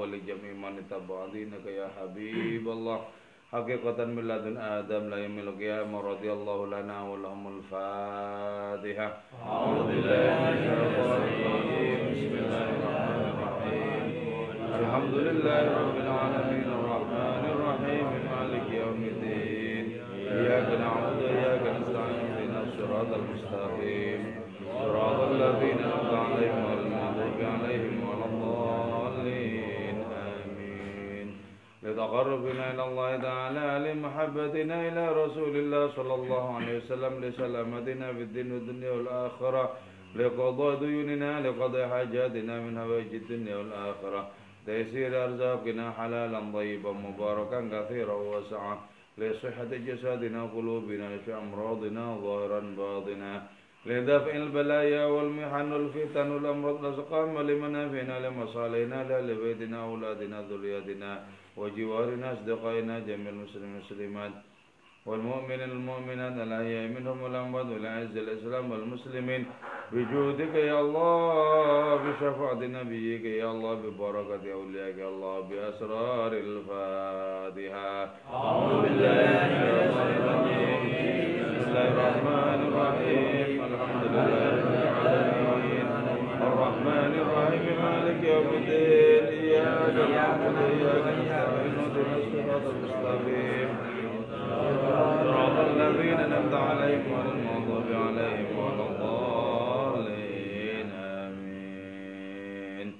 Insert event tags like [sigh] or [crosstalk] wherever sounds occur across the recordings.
ولجميع من اتبع دينك يا حبيب الله حقيقة من لدن آدم لا يملك القيامة رضي الله لنا ولهم الفاتحة أعوذ بالله من الشيطان الرجيم بسم الله الرحمن الرحيم الحمد لله رب العالمين الرحمن الرحيم مالك يوم الدين إياك نعبد وإياك نستعين اهدنا الصراط المستقيم لتقربنا إلى الله تعالى لمحبتنا إلى رسول الله صلى الله عليه وسلم لسلامتنا في الدين والدنيا والآخرة لقضاء ديوننا لقضاء حاجاتنا من هوائج الدنيا والآخرة. تيسير أرزاقنا حلالا طيبا مباركا كثيرا واسعا. لصحة جسدنا وقلوبنا لشفاء أمراضنا ظاهرا باطنا. لدفع البلايا والمحن والفتن والأمراض والأسقام ولمنافعنا لمصالحنا لأهل بيتنا أولادنا ذرياتنا. وجوارنا أصدقائنا جميع المسلمين والمسلمات. والمؤمنين المؤمنات الأحياء منهم والأموات والأعز الإسلام والمسلمين. بجودك يا الله بشفاعة نبيك يا الله ببركة أوليائك يا الله بأسرار الفاتحة. أعوذ بالله الذين أنعمت عليهم غير المغضوب عليهم ولا الضالين آمين.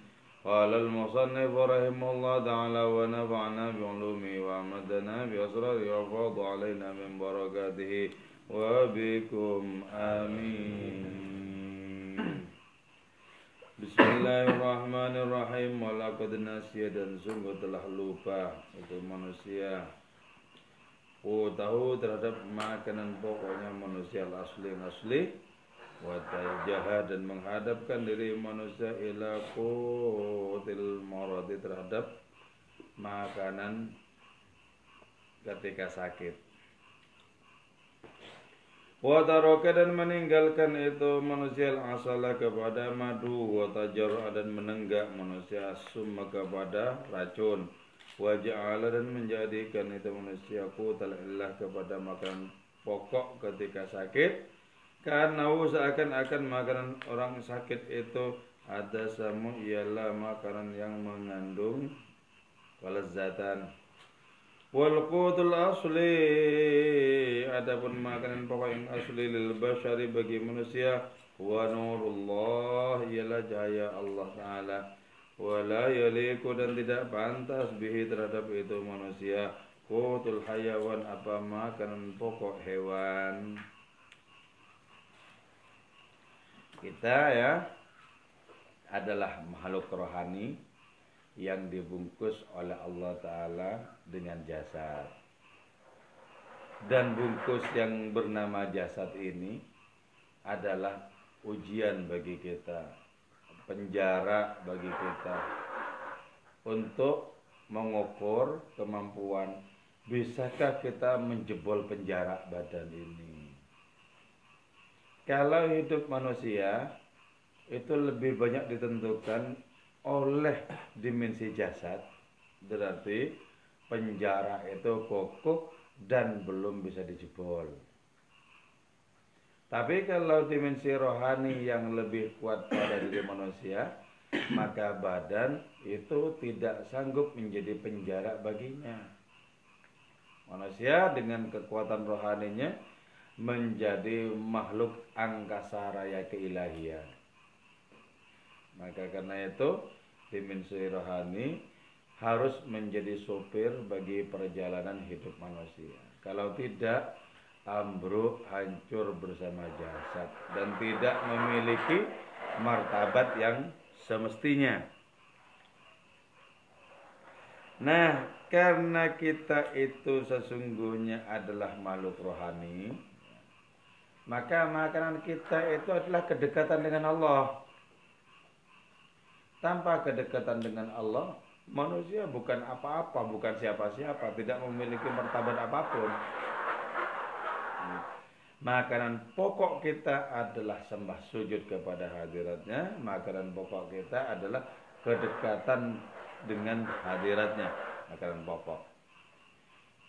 قال المصنف رحمه الله تعالى ونفعنا بعلومه وأمدنا بأسراره وفاض علينا من بركاته وبكم. آمين. Bismillahirrahmanirrahim Walakad nasya dan sungguh telah lupa Itu manusia Oh tahu terhadap makanan pokoknya manusia asli asli Watajaha dan menghadapkan diri manusia ila kutil maradi terhadap makanan ketika sakit. Wataroka dan meninggalkan itu manusia asala kepada madu Watajar dan menenggak manusia summa kepada racun Waja'ala dan menjadikan itu manusia kutal illah kepada makan pokok ketika sakit. Karena seakan-akan makanan orang sakit itu ada samu ialah makanan yang mengandung kelezatan. Wal qutul asli adapun makanan pokok yang asli lil bashari bagi manusia wa nurullah ialah cahaya Allah taala wala yaliku dan tidak pantas bihi terhadap itu manusia. Qutul hayawan apa makanan pokok hewan. Kita ya adalah makhluk rohani yang dibungkus oleh Allah Ta'ala dengan jasad. Dan bungkus yang bernama jasad ini adalah ujian bagi kita, penjara bagi kita untuk mengukur kemampuan bisakah kita menjebol penjara badan ini. Kalau hidup manusia itu lebih banyak ditentukan oleh dimensi jasad berarti penjara itu kokoh dan belum bisa dijebol. Tapi kalau dimensi rohani yang lebih kuat pada diri manusia, maka badan itu tidak sanggup menjadi penjara baginya. Manusia dengan kekuatan rohaninya menjadi makhluk angkasa raya keilahian. Maka karena itu dimensi rohani harus menjadi sopir bagi perjalanan hidup manusia. Kalau tidak, ambruk hancur bersama jasad dan tidak memiliki martabat yang semestinya. Nah, karena kita itu sesungguhnya adalah makhluk rohani, maka makanan kita itu adalah kedekatan dengan Allah. Tanpa kedekatan dengan Allah, manusia bukan apa-apa, bukan siapa-siapa, tidak memiliki martabat apa pun. Makanan pokok kita adalah sembah sujud kepada hadiratnya. Makanan pokok kita adalah kedekatan dengan hadiratnya makanan pokok.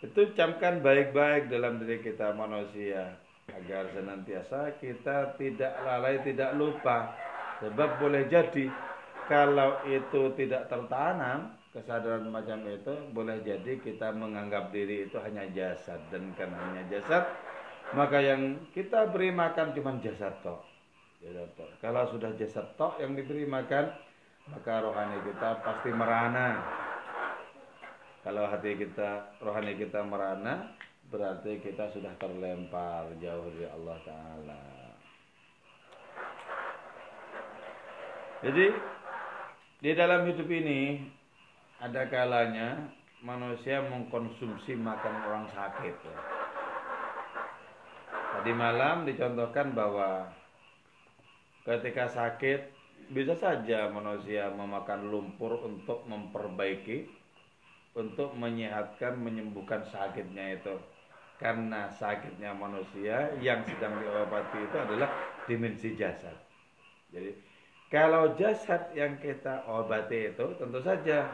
Itu camkan baik-baik dalam diri kita manusia agar senantiasa kita tidak lalai, tidak lupa. Sebab boleh jadi kalau itu tidak tertanam kesadaran macam itu boleh jadi kita menganggap diri itu hanya jasad dan karena hanya jasad maka yang kita beri makan cuma jasad toh. Kalau sudah jasad toh yang diberi makan maka rohani kita pasti merana kalau hati kita, rohani kita merana, berarti kita sudah terlempar jauh dari Allah Ta'ala. Jadi, di dalam hidup ini, ada kalanya manusia mengkonsumsi makan orang sakit. Tadi malam dicontohkan bahwa ketika sakit, bisa saja manusia memakan lumpur untuk memperbaiki untuk menyehatkan menyembuhkan sakitnya itu. Karena sakitnya manusia yang sedang diobati itu adalah dimensi jasad. Jadi kalau jasad yang kita obati itu tentu saja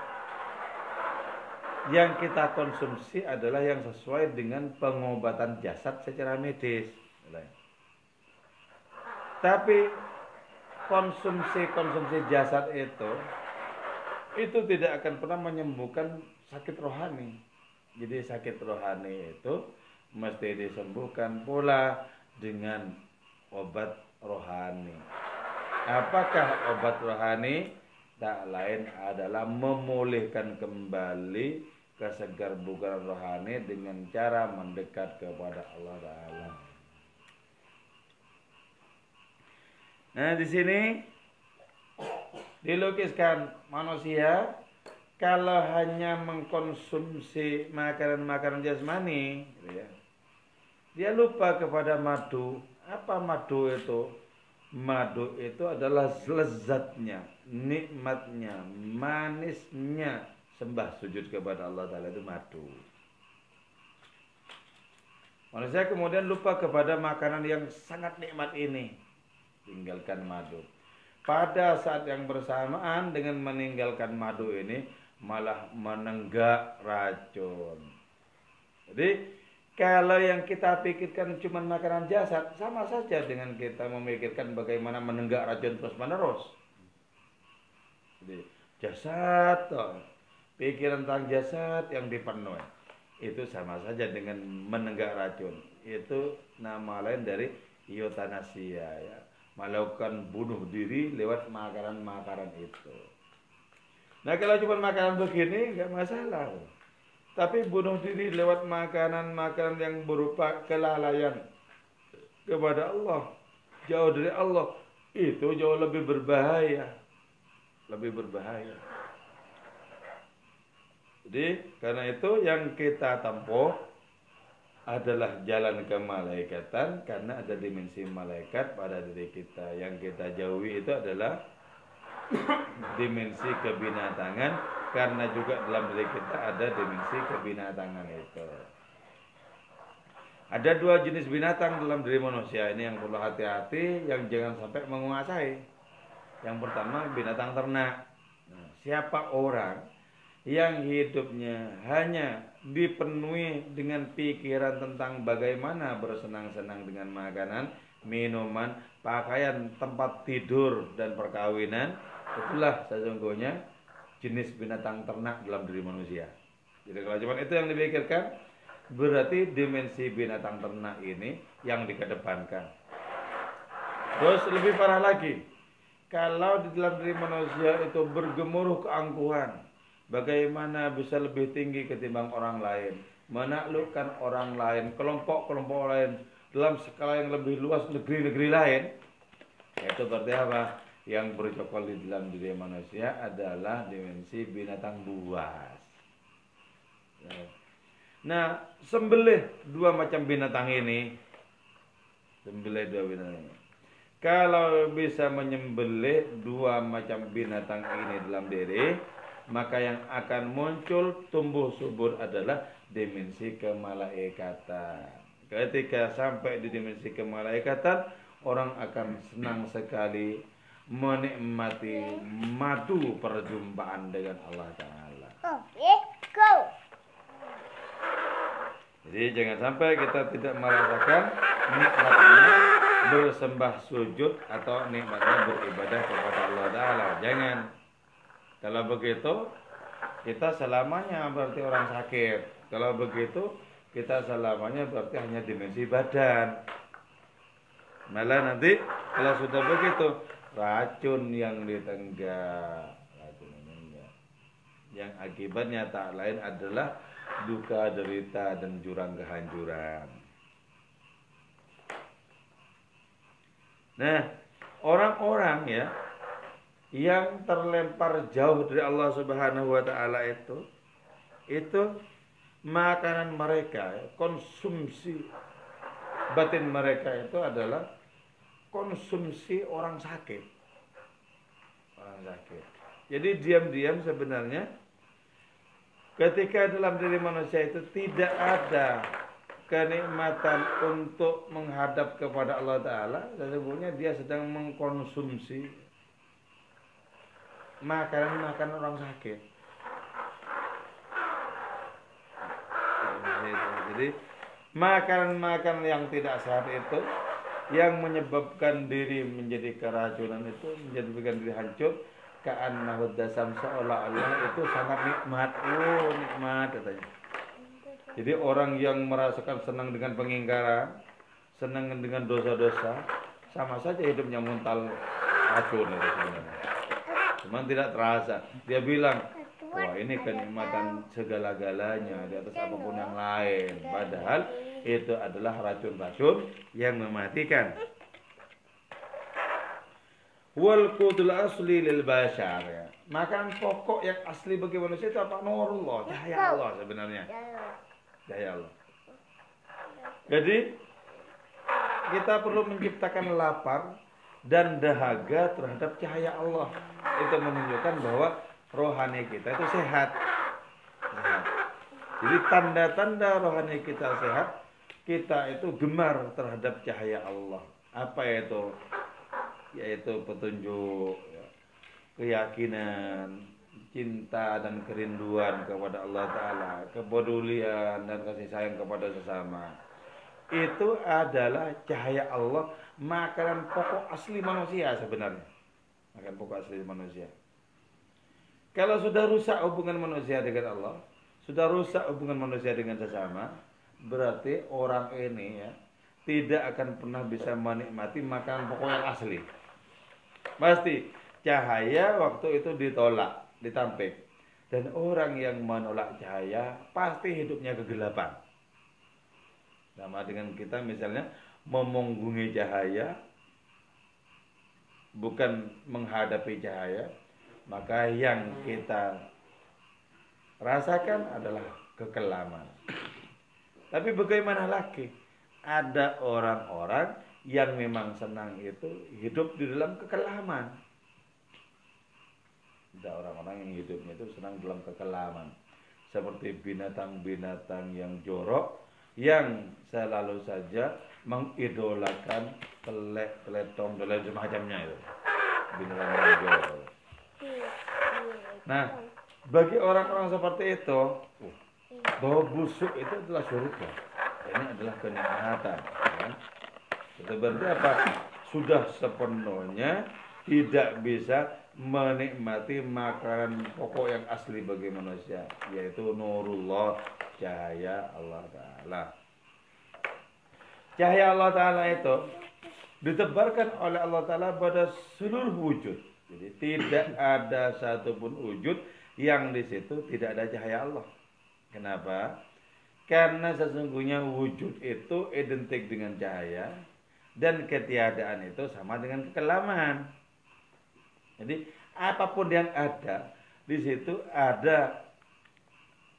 yang kita konsumsi adalah yang sesuai dengan pengobatan jasad secara medis tapi konsumsi-konsumsi jasad itu itu tidak akan pernah menyembuhkan sakit rohani. Jadi sakit rohani itu mesti disembuhkan pula dengan obat rohani. Apakah obat rohani? Tak lain adalah memulihkan kembali kesegar bukan rohani dengan cara mendekat kepada Allah Taala. Nah, di sini dilukiskan manusia kalau hanya mengkonsumsi makanan-makanan jasmani, gitu ya, dia lupa kepada madu. Apa madu itu? Madu itu adalah lezatnya, nikmatnya, manisnya sembah sujud kepada Allah Ta'ala itu madu. Manusia kemudian lupa kepada makanan yang sangat nikmat ini. Tinggalkan madu. Pada saat yang bersamaan dengan meninggalkan madu ini, malah menenggak racun. Jadi kalau yang kita pikirkan cuma makanan jasad, sama saja dengan kita memikirkan bagaimana menenggak racun terus menerus. Jadi jasad, toh, pikiran tentang jasad yang dipenuhi itu sama saja dengan menenggak racun. Itu nama lain dari eutanasia ya, melakukan bunuh diri lewat makanan-makanan itu. Nah kalau cuma makanan begini nggak masalah. Tapi bunuh diri lewat makanan-makanan yang berupa kelalaian kepada Allah, jauh dari Allah, itu jauh lebih berbahaya. Lebih berbahaya. Jadi karena itu yang kita tempuh adalah jalan ke malaikatan karena ada dimensi malaikat pada diri kita. Yang kita jauhi itu adalah dimensi kebinatangan karena juga dalam diri kita ada dimensi kebinatangan itu. Ada dua jenis binatang dalam diri manusia ini yang perlu hati-hati, yang jangan sampai menguasai. Yang pertama binatang ternak. Nah, siapa orang yang hidupnya hanya dipenuhi dengan pikiran tentang bagaimana bersenang-senang dengan makanan, minuman, pakaian, tempat tidur dan perkawinan, itulah sesungguhnya jenis binatang ternak dalam diri manusia. Jadi kalau cuma itu yang dipikirkan, berarti dimensi binatang ternak ini yang dikedepankan. Terus lebih parah lagi, kalau di dalam diri manusia itu bergemuruh keangkuhan, bagaimana bisa lebih tinggi ketimbang orang lain, menaklukkan orang lain, kelompok-kelompok lain dalam skala yang lebih luas negeri-negeri lain, itu berarti apa? yang bercokol di dalam diri manusia adalah dimensi binatang buas. Nah, sembelih dua macam binatang ini, sembelih dua binatang ini. Kalau bisa menyembelih dua macam binatang ini dalam diri, maka yang akan muncul tumbuh subur adalah dimensi kemalaikatan. Ketika sampai di dimensi kemalaikatan, orang akan senang sekali menikmati madu perjumpaan dengan Allah Ta'ala. Go. Jadi jangan sampai kita tidak merasakan nikmatnya bersembah sujud atau nikmatnya beribadah kepada Allah Ta'ala. Jangan. Kalau begitu, kita selamanya berarti orang sakit. Kalau begitu, kita selamanya berarti hanya dimensi badan. Malah nanti kalau sudah begitu, racun yang ditenggak. Racun yang akibatnya tak lain adalah duka, derita, dan jurang kehancuran. Nah, orang-orang ya yang terlempar jauh dari Allah Subhanahu wa taala itu itu makanan mereka, konsumsi batin mereka itu adalah konsumsi orang sakit. Orang sakit. Jadi diam-diam sebenarnya ketika dalam diri manusia itu tidak ada kenikmatan untuk menghadap kepada Allah Ta'ala sesungguhnya dia sedang mengkonsumsi makanan-makanan orang sakit. Jadi makanan-makanan yang tidak sehat itu yang menyebabkan diri menjadi keracunan itu menjadikan diri hancur ka'annahu dasam seolah-olah itu sangat nikmat. Oh nikmat katanya. Jadi orang yang merasakan senang dengan pengingkaran senang dengan dosa-dosa sama saja hidupnya muntal racun itu sebenarnya cuma tidak terasa dia bilang wah ini kenikmatan segala-galanya di atas apa pun yang lain padahal itu adalah racun-racun yang mematikan wal qudul asli lil bashar ya. Makan pokok yang asli bagi manusia itu apa? Nurullah, cahaya Allah sebenarnya. Cahaya Allah. Jadi kita perlu menciptakan lapar dan dahaga terhadap cahaya Allah. Itu menunjukkan bahwa rohani kita itu sehat. sehat. Jadi tanda-tanda rohani kita sehat, kita itu gemar terhadap cahaya Allah. Apa itu? yaitu petunjuk ya, keyakinan cinta dan kerinduan kepada Allah Ta'ala kepedulian dan kasih sayang kepada sesama itu adalah cahaya Allah makanan pokok asli manusia sebenarnya makanan pokok asli manusia kalau sudah rusak hubungan manusia dengan Allah sudah rusak hubungan manusia dengan sesama berarti orang ini ya tidak akan pernah bisa menikmati makanan pokok yang asli Pasti cahaya waktu itu ditolak, ditampik. Dan orang yang menolak cahaya pasti hidupnya kegelapan. Sama dengan kita misalnya memunggungi cahaya bukan menghadapi cahaya, maka yang kita rasakan adalah kekelaman. Tapi bagaimana lagi? Ada orang-orang yang memang senang itu hidup di dalam kekelaman. Ada orang-orang yang hidupnya itu senang dalam kekelaman. Seperti binatang-binatang yang jorok yang selalu saja mengidolakan telek, teletong, dan lain semacamnya itu. Binatang yang jorok. Nah, bagi orang-orang seperti itu, bahwa busuk itu adalah surga. Ini adalah kenikmatan. Ya. Itu berarti apa? Sudah sepenuhnya tidak bisa menikmati makanan pokok yang asli bagi manusia yaitu nurullah cahaya Allah taala. Cahaya Allah taala itu ditebarkan oleh Allah taala pada seluruh wujud. Jadi tidak ada satupun wujud yang di situ tidak ada cahaya Allah. Kenapa? Karena sesungguhnya wujud itu identik dengan cahaya, dan ketiadaan itu sama dengan kekelaman. Jadi apa pun yang ada di situ ada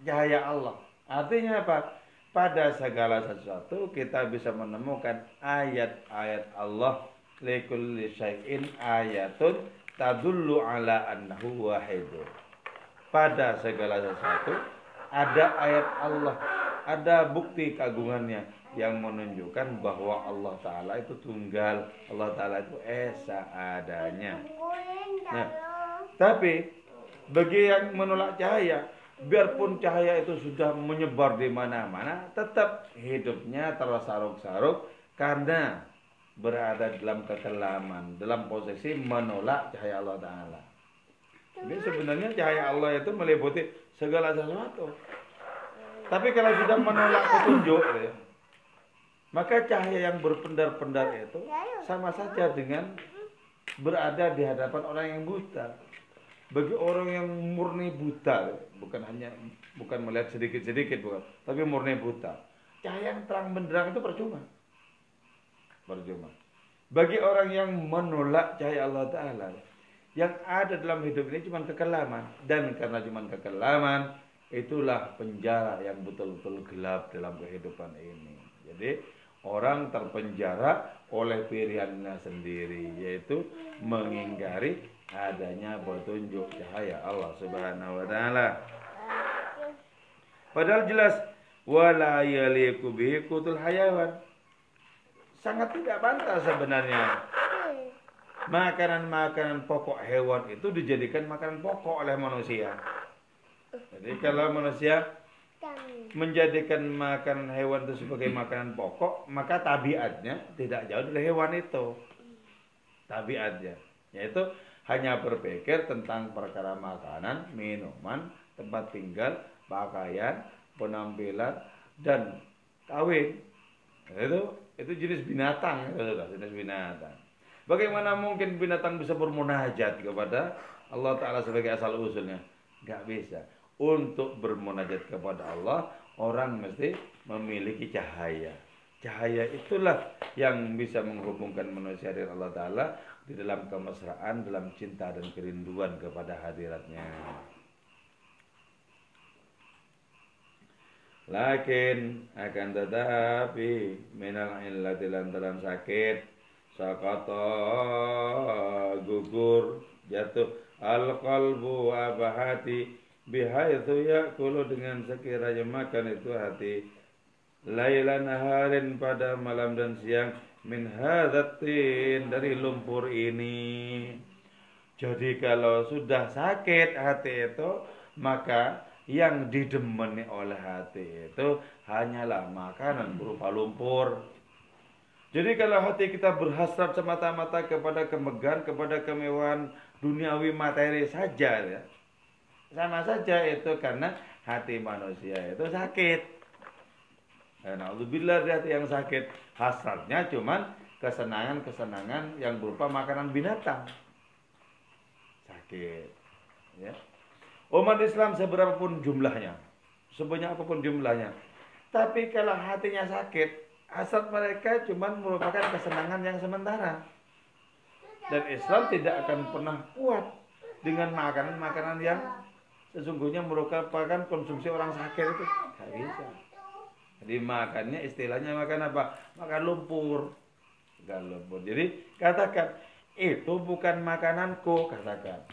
cahaya Allah. Artinya apa? Pada segala sesuatu kita bisa menemukan ayat-ayat Allah. Likulli syai'in ayatun tadullu ala annahu wahidun. Pada segala sesuatu ada ayat Allah, ada bukti keagungannya yang menunjukkan bahwa Allah Ta'ala itu tunggal Allah Ta'ala itu esa adanya. Nah tapi bagi yang menolak cahaya biarpun cahaya itu sudah menyebar di mana-mana tetap hidupnya tersaruk-saruk karena berada dalam kekelaman dalam posisi menolak cahaya Allah Ta'ala. Ini sebenarnya cahaya Allah itu meliputi segala sesuatu. Tapi kalau sudah menolak petunjuk ya, maka cahaya yang berpendar-pendar itu sama saja dengan berada di hadapan orang yang buta. Bagi orang yang murni buta, bukan hanya bukan melihat sedikit-sedikit bukan, tapi murni buta. Cahaya yang terang benderang itu percuma. Percuma. Bagi orang yang menolak cahaya Allah Ta'ala, yang ada dalam hidup ini cuma kekelaman. Dan karena cuma kekelaman, itulah penjara yang betul-betul gelap dalam kehidupan ini. Jadi orang terpenjara oleh pilihannya sendiri yaitu mengingkari adanya petunjuk cahaya Allah Subhanahu wa taala. Padahal jelas wala yaliku bihi kutul hayawan. Sangat tidak pantas sebenarnya. Makanan-makanan pokok hewan itu dijadikan makanan pokok oleh manusia. Jadi kalau manusia menjadikan makan hewan itu sebagai makanan pokok, maka tabiatnya tidak jauh dari hewan itu. Tabiatnya, yaitu hanya berpikir tentang perkara makanan, minuman, tempat tinggal, pakaian, penampilan, dan kawin. Itu itu jenis binatang, itu jenis binatang. Bagaimana mungkin binatang bisa bermunajat kepada Allah Ta'ala sebagai asal usulnya? Gak bisa untuk bermunajat kepada Allah orang mesti memiliki cahaya. Cahaya itulah yang bisa menghubungkan manusia dengan Allah Ta'ala di dalam kemesraan, dalam cinta dan kerinduan kepada hadiratnya. Lakin akan tetapi minal illati lantaran sakit sakata gugur jatuh al qalbu abahati bihaitsu ya'kulu dengan sekiranya makan itu hati lailan harin pada malam dan siang min hadzatin dari lumpur ini. Jadi kalau sudah sakit hati itu maka yang didemeni oleh hati itu hanyalah makanan berupa lumpur. Jadi kalau hati kita berhasrat semata-mata kepada kemegahan, kepada kemewahan duniawi materi saja ya, sama saja itu karena hati manusia itu sakit. Nah, bila hati yang sakit, hasratnya cuman kesenangan-kesenangan yang berupa makanan binatang. Sakit. Ya. Umat Islam seberapa pun jumlahnya, sebanyak apa pun jumlahnya. Tapi kalau hatinya sakit, hasrat mereka cuman merupakan kesenangan yang sementara. Dan Islam tidak akan pernah kuat dengan makanan-makanan yang sesungguhnya merupakan konsumsi orang sakit itu nggak bisa jadi makannya istilahnya makan apa makan lumpur makan lumpur jadi katakan itu bukan makananku katakan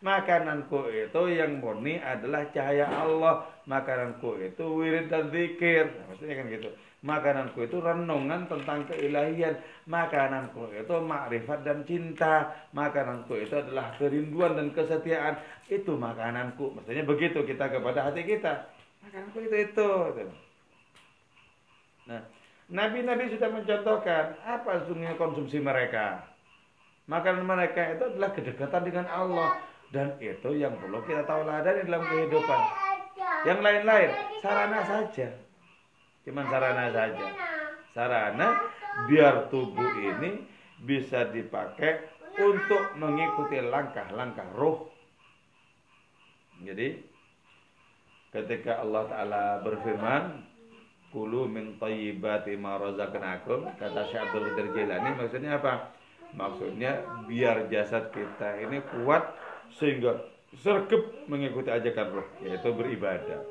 Makananku itu yang murni adalah cahaya Allah. Makananku itu wirid dan zikir. Nah, maksudnya kan gitu. Makananku itu renungan tentang keilahian. Makananku itu makrifat dan cinta. Makananku itu adalah kerinduan dan kesetiaan. Itu makananku. Maksudnya begitu kita kepada hati kita. Makananku itu itu. Nah, Nabi-nabi sudah mencontohkan apa sesungguhnya konsumsi mereka. Makanan mereka itu adalah kedekatan dengan Allah dan itu yang perlu kita tahu tauladan dalam kehidupan. Yang lain-lain sarana saja. Cuman sarana saja. Sarana biar tubuh ini bisa dipakai untuk mengikuti langkah-langkah roh. Jadi ketika Allah taala berfirman Kulu min tayyibati ma razaqnakum kata Syekh Abdul Qadir Jilani. Maksudnya apa? Maksudnya biar jasad kita ini kuat sehingga sergap mengikuti ajakan roh yaitu beribadah.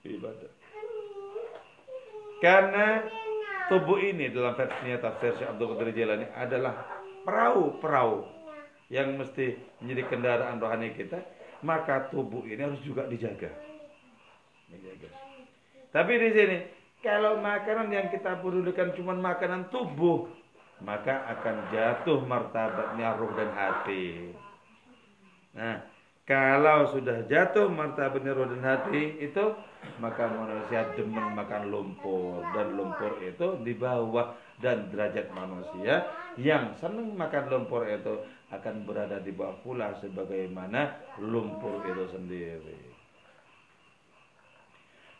Beribadah. Karena tubuh ini dalam versinya tafsir Syekh Abdul Qadir Jailani adalah perahu-perahu yang mesti menjadi kendaraan rohani kita maka tubuh ini harus juga dijaga. Dijaga tapi di sini Kalau makanan yang kita pedulikan cuma makanan tubuh, maka akan jatuh martabatnya ruh dan hati. Nah, kalau sudah jatuh martabatnya roh dan hati itu maka manusia demen makan lumpur dan lumpur itu di bawah dan derajat manusia yang senang makan lumpur itu akan berada di bawah pula sebagaimana lumpur itu sendiri.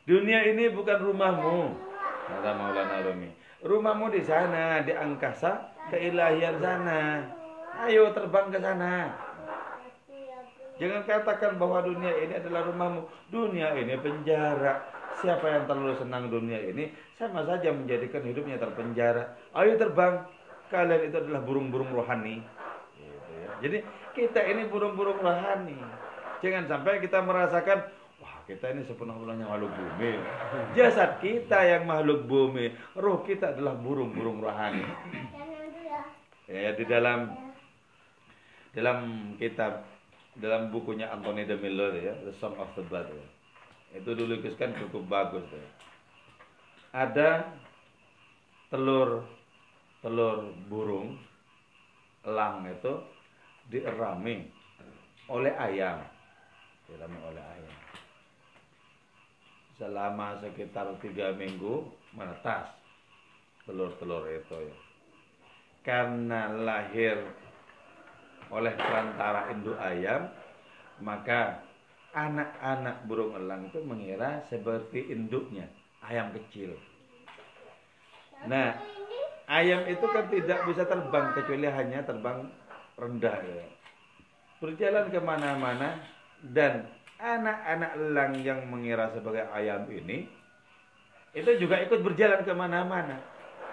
Dunia ini bukan rumahmu, kata Maulana Rumi. Rumahmu di sana, di angkasa, keilahian sana. Ayo terbang ke sana. Jangan katakan bahwa dunia ini adalah rumahmu. Dunia ini penjara. Siapa yang terlalu senang dunia ini, sama saja menjadikan hidupnya terpenjara. Ayo terbang. Kalian itu adalah burung-burung rohani. Gitu ya. Jadi kita ini burung-burung rohani. Jangan sampai kita merasakan, kita ini sepenuh-penuhnya makhluk bumi. Jasad kita yang makhluk bumi. Roh kita adalah burung-burung rohani. Ya di dalam dalam kitab dalam bukunya Anthony de Miller ya, The Song of the Bird ya. Itu dilukiskan cukup bagus ya. Ada telur telur burung elang itu dierami oleh ayam. Dierami oleh ayam. Selama sekitar tiga minggu menetas telur-telur itu ya. Karena lahir oleh perantara induk ayam, maka anak-anak burung elang itu mengira seperti induknya, ayam kecil. Nah, ayam itu kan tidak bisa terbang kecuali hanya terbang rendah ya. Berjalan ke mana-mana dan anak-anak elang yang mengira sebagai ayam ini itu juga ikut berjalan ke mana-mana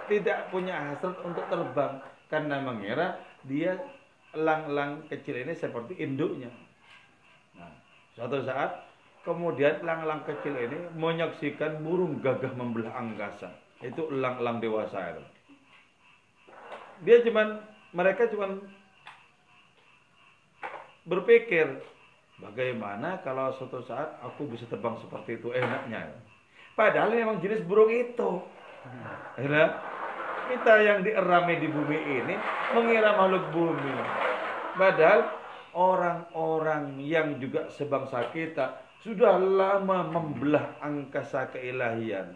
tidak punya hasrat untuk terbang karena mengira dia elang-elang kecil ini seperti induknya. Nah, suatu saat kemudian elang-elang kecil ini menyaksikan burung gagah membelah angkasa. Itu elang-elang dewasa itu. Dia cuman mereka cuman berpikir bagaimana kalau suatu saat aku bisa terbang seperti itu enaknya. Padahal memang jenis burung itu. Ya, kita yang dierami di bumi ini mengira makhluk bumi. Padahal orang-orang yang juga sebangsa kita sudah lama membelah angkasa keilahian.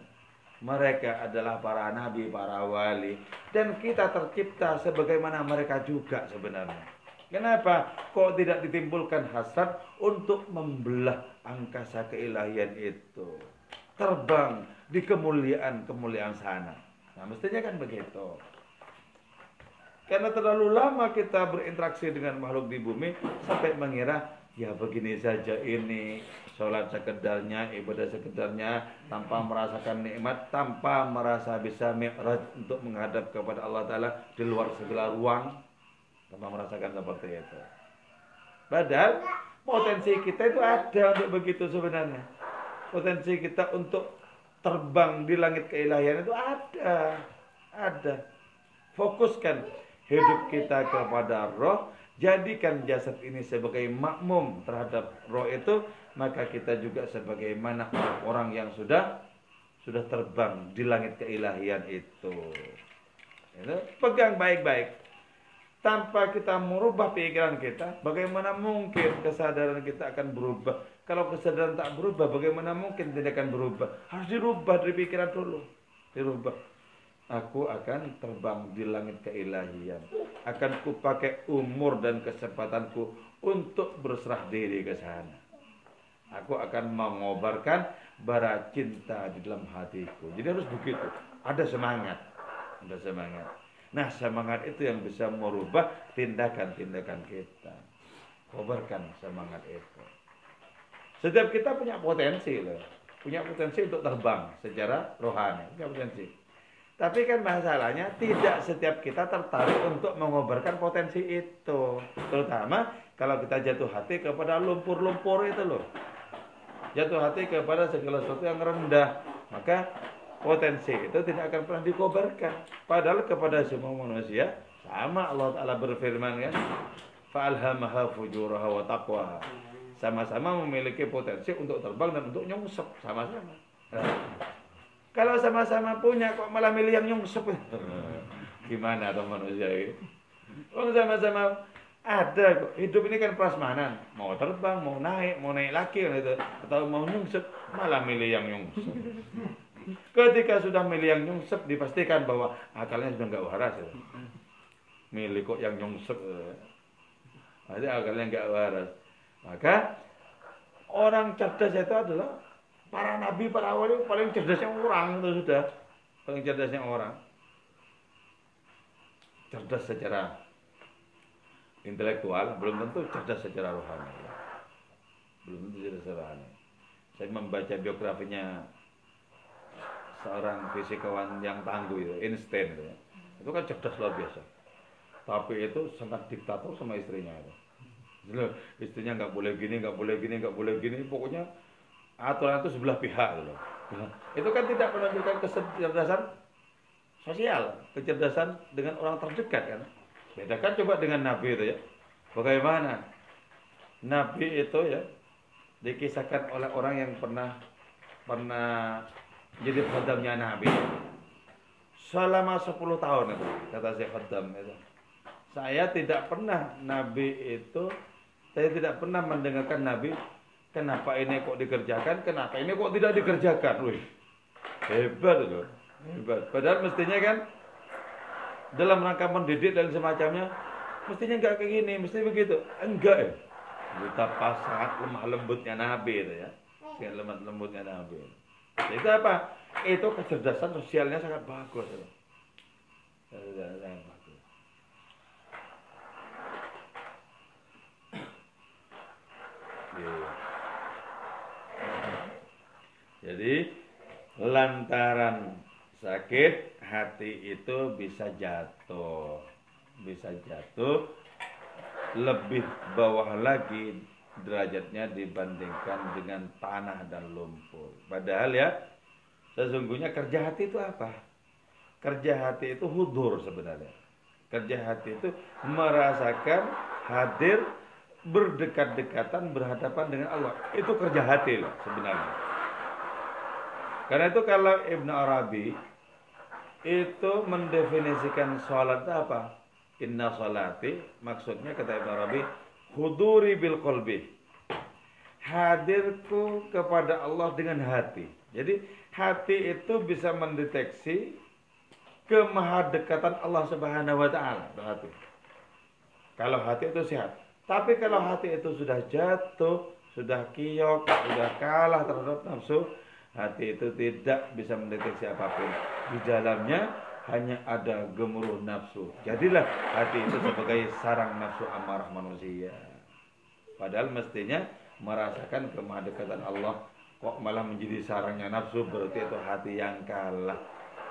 Mereka adalah para nabi, para wali. Dan kita tercipta sebagaimana mereka juga sebenarnya. Kenapa? Kok tidak ditimbulkan hasad untuk membelah angkasa keilahian itu? Terbang di kemuliaan-kemuliaan sana. Nah, mestinya kan begitu. Karena terlalu lama kita berinteraksi dengan makhluk di bumi sampai mengira ya begini saja ini sholat sekedarnya, ibadah sekedarnya tanpa merasakan nikmat, tanpa merasa bisa mi'raj untuk menghadap kepada Allah Ta'ala di luar segala ruang tanpa merasakan seperti itu. Padahal potensi kita itu ada untuk begitu sebenarnya. Potensi kita untuk terbang di langit keilahian itu ada. Ada. Fokuskan hidup kita kepada roh. Jadikan jasad ini sebagai makmum terhadap roh itu. Maka kita juga sebagaimana orang yang sudah sudah terbang di langit keilahian itu pegang baik-baik. Tanpa kita merubah pikiran kita, bagaimana mungkin kesadaran kita akan berubah kalau kesadaran tak berubah, bagaimana mungkin tidak akan berubah? Harus dirubah dari pikiran dulu. Dirubah. Aku akan terbang di langit keilahian. Akan kupakai umur dan kesempatanku untuk berserah diri ke sana. Aku akan mengobarkan bara cinta di dalam hatiku. Jadi harus begitu. Ada semangat. Ada semangat. Nah semangat itu yang bisa merubah tindakan-tindakan kita. Kobarkan semangat itu. Setiap kita punya potensi loh. Punya potensi untuk terbang secara rohani. Punya potensi. Tapi kan masalahnya tidak setiap kita tertarik untuk mengobarkan potensi itu. Terutama kalau kita jatuh hati kepada lumpur-lumpur itu loh. Jatuh hati kepada segala sesuatu yang rendah. Maka potensi itu tidak akan pernah dikobarkan. Padahal kepada semua manusia sama Allah Ta'ala berfirman kan. Fa'alhamaha fujuraha wa taqwaha sama-sama memiliki potensi untuk terbang dan untuk nyungsep sama-sama. Kalau sama-sama punya kok malah milih yang nyungsep. [laughs] Gimana tuh manusia ini? Kalau sama-sama ada kok. Hidup ini kan prasmanan. Mau terbang, mau naik, mau naik lagi kan itu. Atau mau nyungsep, malah milih yang nyungsep. Ketika sudah milih yang nyungsep, dipastikan bahwa akalnya sudah nggak waras. Ya. Milih kok yang nyungsep. Jadi akalnya nggak waras. Maka orang cerdas itu adalah para nabi, para wali paling cerdasnya orang itu sudah. Paling cerdasnya orang. Cerdas secara intelektual, belum tentu cerdas secara rohani. Belum tentu cerdas secara rohani. Saya membaca biografinya seorang fisikawan yang tangguh itu, Einstein itu, itu kan cerdas luar biasa. Tapi itu sangat diktator sama istrinya itu. Istrinya nggak boleh gini, nggak boleh gini, nggak boleh gini. Pokoknya aturan itu sebelah pihak. Itu kan tidak menunjukkan kecerdasan sosial, kecerdasan dengan orang terdekat kan. Bedakan coba dengan Nabi itu ya. Bagaimana? Nabi itu ya dikisahkan oleh orang yang pernah pernah jadi khadamnya Nabi. Selama 10 tahun itu kata si khadam itu. Saya tidak pernah Nabi itu saya tidak pernah mendengarkan Nabi kenapa ini kok dikerjakan kenapa ini kok tidak dikerjakan? Wih, hebat itu. Hebat. Padahal mestinya kan dalam rangka mendidik dan semacamnya mestinya enggak kayak gini mesti begitu. Enggak. Ya betapa sangat lemah lembutnya Nabi itu ya. Lemah lembutnya Nabi apa? Itu kecerdasan sosialnya sangat bagus. Sangat bagus. Iya. Jadi lantaran sakit hati itu bisa jatuh, bisa jatuh lebih bawah lagi derajatnya dibandingkan dengan tanah dan lumpur. Padahal ya sesungguhnya kerja hati itu apa? Kerja hati itu hudur sebenarnya. Kerja hati itu merasakan hadir berdekat-dekatan berhadapan dengan Allah. Itu kerja hati loh sebenarnya. Karena itu kalau Ibn Arabi itu mendefinisikan sholat apa? Inna sholati maksudnya kata Ibn Arabi huduri bil kolbi hadirku kepada Allah dengan hati. Jadi hati itu bisa mendeteksi kemahadekatan Allah Subhanahu wa taala. Hati kalau hati itu sehat. Tapi kalau hati itu sudah jatuh sudah kiok sudah kalah terhadap nafsu hati itu tidak bisa mendeteksi apa pun. Di dalamnya hanya ada gemuruh nafsu. Jadilah hati itu sebagai sarang nafsu amarah manusia. Padahal mestinya merasakan kemahadekatan Allah kok malah menjadi sarangnya nafsu berarti itu hati yang kalah,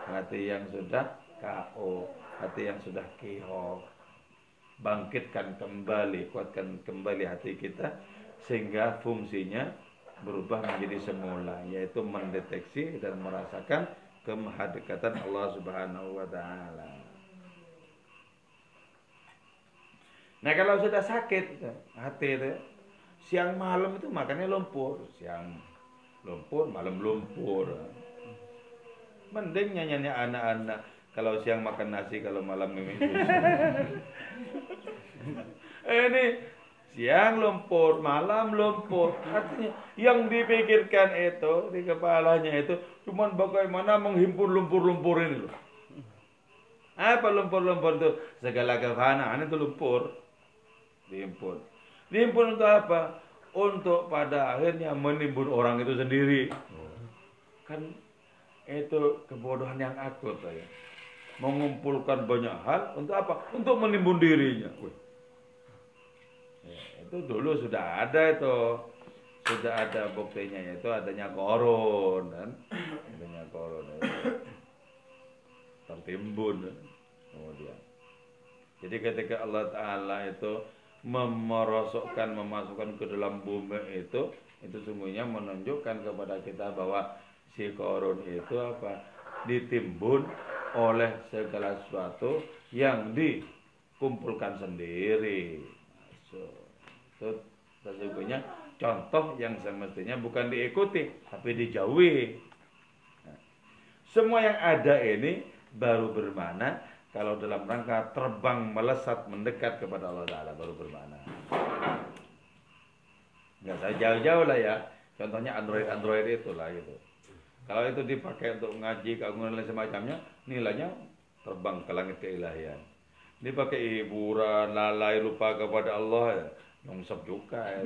hati yang sudah KO, hati yang sudah kiho. Bangkitkan kembali, kuatkan kembali hati kita sehingga fungsinya berubah menjadi semula yaitu mendeteksi dan merasakan kemahadekatan Allah Subhanahu wa taala. Nah kalau sudah sakit hati itu siang malam itu makannya lumpur, siang lumpur, malam lumpur. Mending nyanyinya anak-anak kalau siang makan nasi, kalau malam minum susu. [laughs] Eh, ini Siang lumpur, malam lumpur. Artinya yang dipikirkan itu di kepalanya itu cuma bagaimana menghimpun lumpur-lumpur ini loh. Apa lumpur-lumpur itu? Segala kefanaan itu lumpur. Dihimpun. Dihimpun untuk apa? Untuk pada akhirnya menimbun orang itu sendiri. Kan itu kebodohan yang akut ya. Mengumpulkan banyak hal untuk apa? Untuk menimbun dirinya. Wih itu dulu sudah ada itu sudah ada buktinya yaitu adanya korun kan adanya korun itu tertimbun kemudian jadi ketika Allah Taala itu memerosokkan memasukkan ke dalam bumi itu itu sungguhnya menunjukkan kepada kita bahwa si korun itu apa ditimbun oleh segala sesuatu yang dikumpulkan sendiri so, itu sesungguhnya contoh yang semestinya bukan diikuti tapi dijauhi. Nah, Semua yang ada ini baru bermana kalau dalam rangka terbang melesat mendekat kepada Allah Taala baru bermana. Nggak saya jauh-jauh lah ya. Contohnya Android Android itulah gitu. Kalau itu dipakai untuk ngaji keagungan dan semacamnya, nilainya terbang ke langit keilahian. Dipakai hiburan, lalai lupa kepada Allah, ya. Nyongsep juga ya.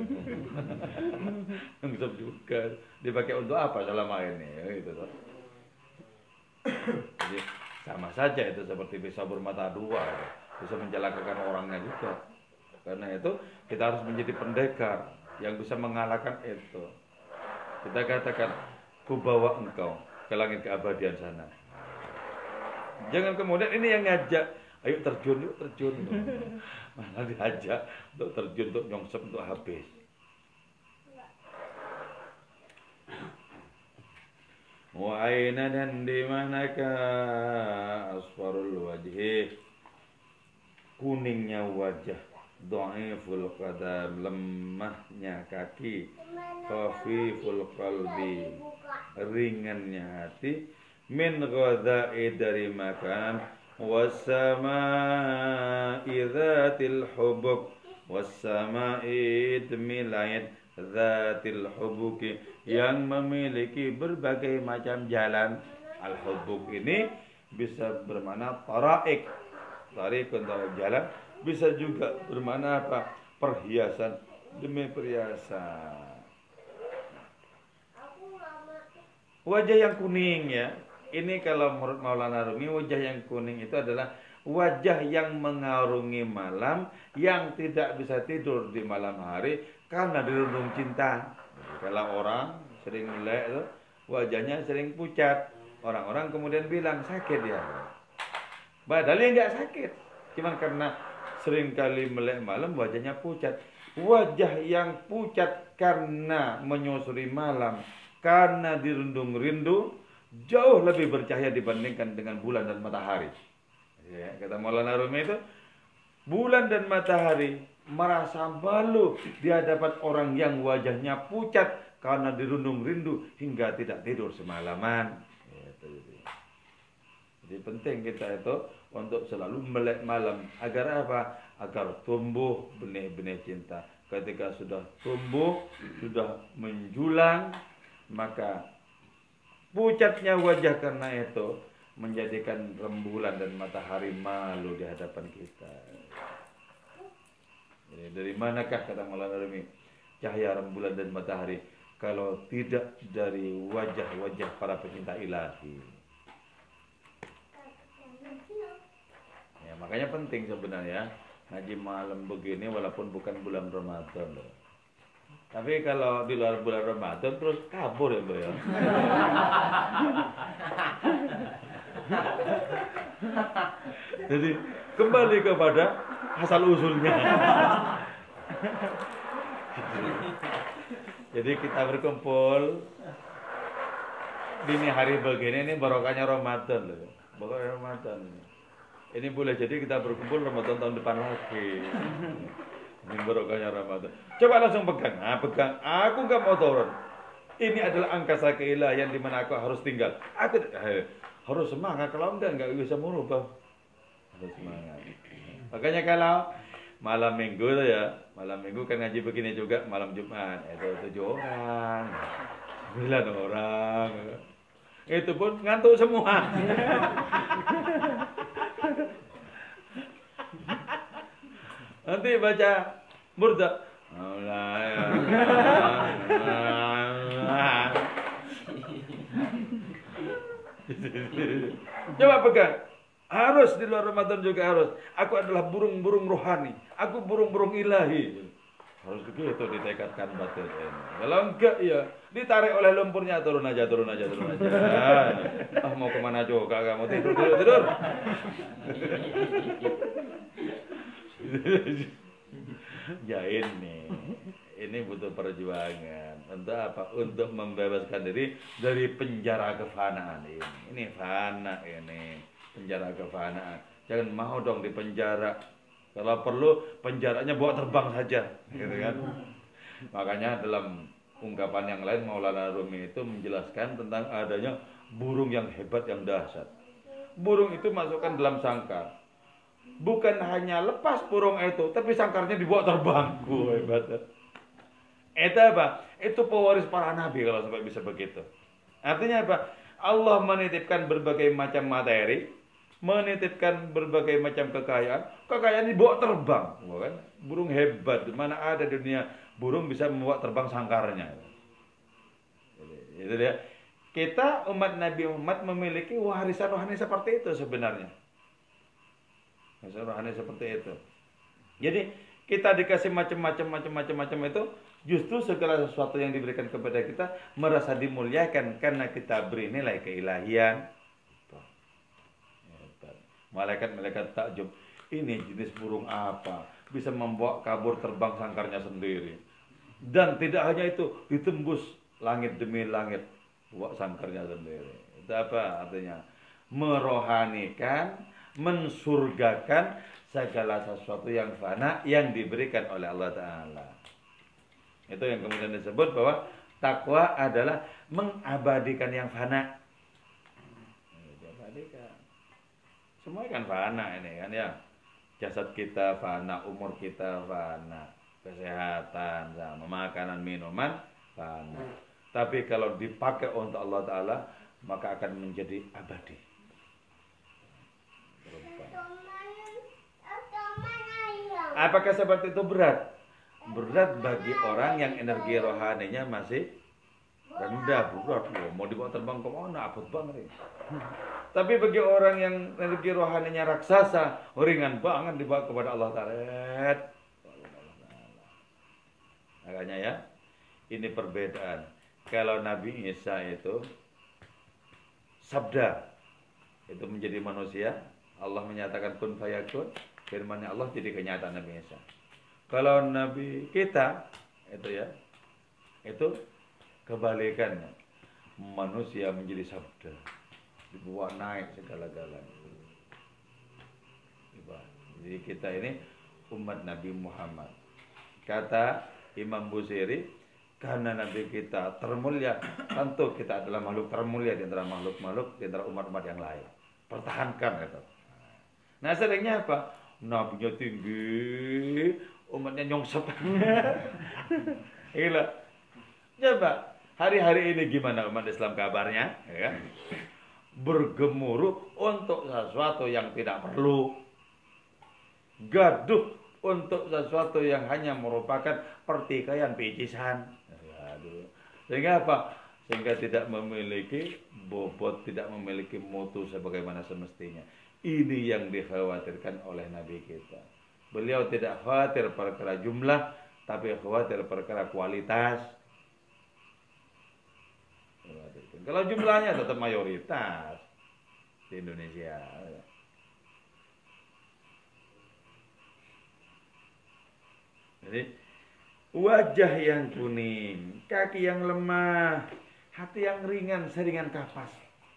[laughs] Nyongsep juga. Dipakai untuk apa selama ini? Ya, gitu. Jadi sama saja itu seperti bisa bermata dua, bisa mencelakakan orangnya juga. Karena itu kita harus menjadi pendekar yang bisa mengalahkan itu. Kita katakan, ku bawa engkau ke langit keabadian sana. Jangan kemudian ini yang ngajak, ayo terjun yuk terjun. [laughs] Malah diajak untuk terjun untuk nyongsep untuk habis. Wa aina dan di manakah asfarul wajhi kuningnya wajah dhaiful qadam lemahnya kaki khafiful qalbi ringannya hati min ghadai dari makan wasama'i dzatil hubub wasama'i dmilayat dzatil hubuki yang memiliki berbagai macam jalan. Al hubuk ini bisa bermana taraik tarik untuk jalan bisa juga bermana apa? Perhiasan. Demi perhiasan. Wajah yang kuning ya. Ini kalau menurut Maulana Rumi wajah yang kuning itu adalah wajah yang mengarungi malam yang tidak bisa tidur di malam hari karena dirundung cinta kalau orang sering melek itu wajahnya sering pucat. Orang-orang kemudian bilang sakit ya padahal dia nggak sakit. Cuma karena sering kali melek malam wajahnya pucat. Wajah yang pucat karena menyusuri malam karena dirundung rindu jauh lebih bercahaya dibandingkan dengan bulan dan matahari. Ya, kata Maulana Rumi itu bulan dan matahari merasa malu di hadapan orang yang wajahnya pucat karena dirundung rindu hingga tidak tidur semalaman. Jadi penting kita itu untuk selalu melek malam agar apa? Agar tumbuh benih-benih cinta. Ketika sudah tumbuh, sudah menjulang, maka pucatnya wajah karena itu menjadikan rembulan dan matahari malu di hadapan kita. Dari manakah kata Maulana Rumi cahaya rembulan dan matahari kalau tidak dari wajah-wajah para pecinta ilahi. Ya, makanya penting sebenarnya ngaji malam begini walaupun bukan bulan Ramadan loh. Tapi kalau di luar bulan Ramadan terus kabur ya, Bro ya. [laughs] Jadi kembali kepada asal usulnya. Jadi kita berkumpul dini hari begini ini barokahnya Ramadan loh. Barokahnya Ramadan. Ini boleh jadi kita berkumpul Ramadan tahun depan lagi. Ini barokahnya Ramadan. Coba langsung pegang. Nah, pegang. Aku nggak mau turun. Ini adalah angkasa keilahian di mana aku harus tinggal. Aku eh, harus semangat kalau enggak nggak bisa merubah. Harus semangat. Makanya kalau malam minggu tuh ya, malam minggu kan ngaji begini juga malam Jumat. Itu tujuh orang, sembilan orang. Itu pun ngantuk semua. Nanti baca murda. Coba pegang. Harus di luar Ramadan juga harus. Aku adalah burung-burung rohani. Aku burung-burung ilahi. Harus begitu ditekatkan batin. Kalau enggak ya ditarik oleh lumpurnya turun aja, turun aja, turun aja. [laughs] Ah mau ke mana juga kamu tidur, tidur, tidur. [laughs] ya ini, ini butuh perjuangan. Untuk apa? Untuk membebaskan diri dari penjara kefanaan ini. Ini fana ini, penjara kefanaan. Jangan mau dong di penjara kalau perlu penjaranya bawa terbang saja, gitu kan? Makanya dalam ungkapan yang lain Maulana Rumi itu menjelaskan tentang adanya burung yang hebat yang dahsyat. Burung itu masukkan dalam sangkar. Bukan hanya lepas burung itu, tapi sangkarnya dibawa terbang. Hebat. Itu apa? Itu pewaris para nabi kalau sampai bisa begitu. Artinya apa? Allah menitipkan berbagai macam materi, menitipkan berbagai macam kekayaan, kekayaan dibawa terbang, kan? Burung hebat, mana ada di dunia burung bisa membawa terbang sangkarnya. Itu dia. Kita umat Nabi Muhammad memiliki warisan rohani seperti itu sebenarnya. Warisan rohani seperti itu. Jadi kita dikasih macam-macam macam-macam macam itu justru segala sesuatu yang diberikan kepada kita merasa dimuliakan karena kita beri nilai keilahian. Malaikat-malaikat takjub. Ini jenis burung apa? Bisa membawa kabur terbang sangkarnya sendiri. Dan tidak hanya itu, ditembus langit demi langit. Bawa sangkarnya sendiri. Itu apa artinya? Merohanikan, mensurgakan segala sesuatu yang fana yang diberikan oleh Allah Ta'ala. Itu yang kemudian disebut bahwa takwa adalah mengabadikan yang fana. Semua kan fana ini kan ya. Jasad kita fana, umur kita fana, kesehatan, sama makanan, minuman fana. Tapi kalau dipakai untuk Allah Ta'ala, maka akan menjadi abadi. Apakah seperti itu berat? berat bagi orang yang energi rohaninya masih rendah berat loh mau dibawa terbang ke mana abot banget ya. tapi bagi orang yang energi rohaninya raksasa ringan banget dibawa kepada Allah Taala. Makanya ya ini perbedaan. Kalau Nabi Isa itu sabda itu menjadi manusia Allah menyatakan kun fayakun firmannya Allah jadi kenyataan Nabi Isa. Kalau Nabi kita itu ya, itu kebalikannya. Manusia menjadi sabda, dibawa naik segala-galanya. Jadi kita ini umat Nabi Muhammad. Kata Imam Busiri, karena Nabi kita termulia, tentu kita adalah makhluk termulia di antara makhluk-makhluk di antara umat-umat yang lain. Pertahankan itu. Nah seringnya apa? Nabinya tinggi, umatnya nyongsep. [laughs] Gila. Coba hari-hari ini gimana umat Islam kabarnya? Ya kan? Bergemuruh untuk sesuatu yang tidak perlu. Gaduh untuk sesuatu yang hanya merupakan pertikaian picisan. Sehingga apa? Sehingga tidak memiliki bobot, tidak memiliki mutu sebagaimana semestinya. Ini yang dikhawatirkan oleh Nabi kita. Beliau tidak khawatir perkara jumlah, tapi khawatir perkara kualitas. Kalau jumlahnya tetap mayoritas di Indonesia. Jadi wajah yang kuning, kaki yang lemah, hati yang ringan, seringan kapas.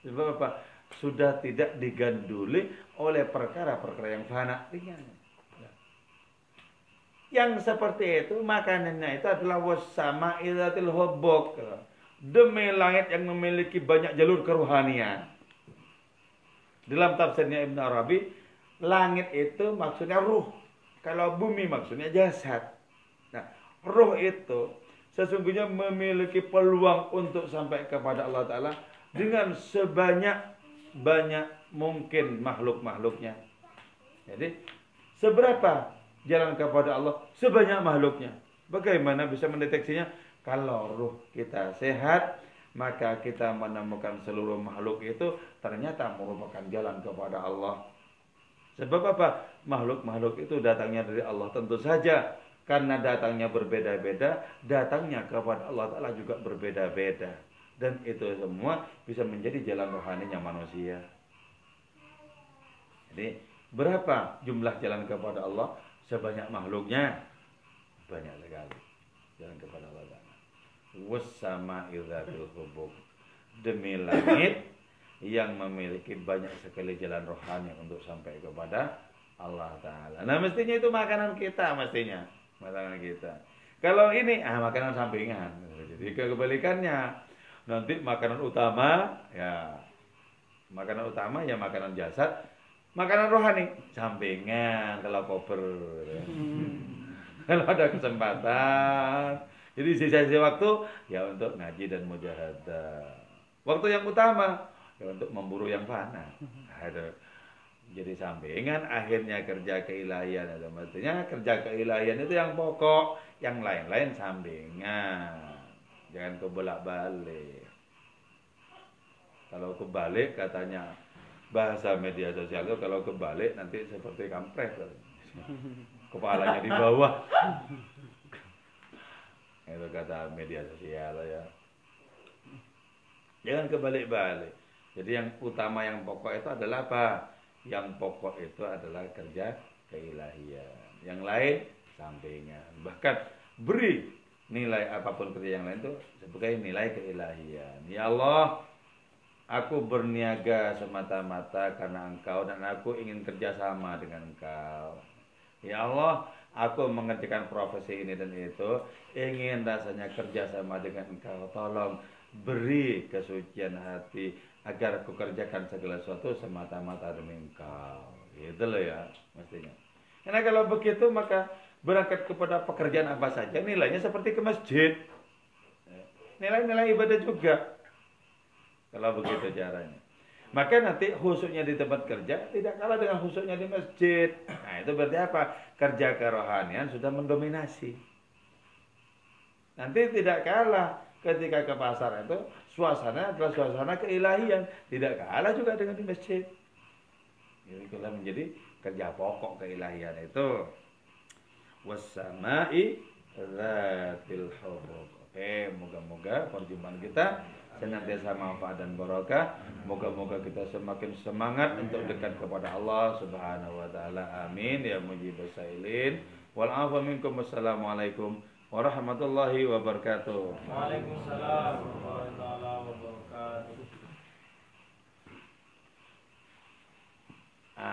Sebab apa? Sudah tidak diganduli oleh perkara-perkara yang fana ringan. Yang seperti itu makanannya itu adalah wasama ilatil hobok. Demi langit yang memiliki banyak jalur keruhanian. Dalam tafsirnya Ibn Arabi, langit itu maksudnya ruh. Kalau bumi maksudnya jasad. Nah, ruh itu sesungguhnya memiliki peluang untuk sampai kepada Allah Ta'ala dengan sebanyak banyak mungkin makhluk-makhluknya. Jadi, seberapa jalan kepada Allah sebanyak makhluknya. Bagaimana bisa mendeteksinya? Kalau ruh kita sehat, maka kita menemukan seluruh makhluk itu ternyata merupakan jalan kepada Allah. Sebab apa? Makhluk-makhluk itu datangnya dari Allah tentu saja. Karena datangnya berbeda-beda, datangnya kepada Allah Ta'ala juga berbeda-beda. Dan itu semua bisa menjadi jalan rohaninya manusia. Jadi berapa jumlah jalan kepada Allah? sebanyak makhluknya banyak sekali jalan kepada Allah Wassama idzatul hubub demi langit yang memiliki banyak sekali jalan rohani untuk sampai kepada Allah Taala. Nah mestinya itu makanan kita mestinya makanan kita. Kalau ini ah makanan sampingan. Jadi kebalikannya. Nanti makanan utama ya makanan utama ya makanan jasad, makanan rohani sampingan kalau koper. Ya. [laughs] kalau ada kesempatan. Jadi sisa-sisa waktu ya untuk ngaji dan mujahadah. Waktu yang utama ya untuk memburu yang fana. Ada jadi sampingan akhirnya kerja keilahian ada maksudnya kerja keilahian itu yang pokok yang lain-lain sampingan jangan kebolak balik kalau kebalik katanya bahasa media sosial itu kalau kebalik nanti seperti kampret [laughs] kepalanya di bawah itu kata media sosial ya jangan kebalik-balik jadi yang utama yang pokok itu adalah apa yang pokok itu adalah kerja keilahian. Yang lain sampingan. Bahkan beri nilai apa pun kerja yang lain itu sebagai nilai keilahian. Ya Allah, aku berniaga semata-mata karena Engkau dan aku ingin kerjasama dengan Engkau. Ya Allah, aku mengerjakan profesi ini dan itu ingin rasanya kerjasama dengan Engkau. Tolong beri kesucian hati agar aku kerjakan segala sesuatu semata-mata demi engkau. Itu loh ya, mestinya. Karena kalau begitu maka berangkat kepada pekerjaan apa saja nilainya seperti ke masjid. Nilai-nilai ibadah juga. Kalau begitu caranya. Maka nanti khususnya di tempat kerja tidak kalah dengan khususnya di masjid. Nah itu berarti apa? Kerja kerohanian sudah mendominasi. Nanti tidak kalah ketika ke pasar itu suasana adalah suasana keilahian tidak kalah juga dengan di masjid jadi kalau menjadi kerja pokok keilahian itu wasamai zatil hubub oke moga-moga perjumpaan kita senantiasa manfaat dan barokah moga-moga kita semakin semangat untuk dekat kepada Allah Subhanahu wa taala amin ya mujibus sailin wal afu minkum wassalamualaikum warahmatullahi wabarakatuh. Waalaikumsalam warahmatullahi wabarakatuh.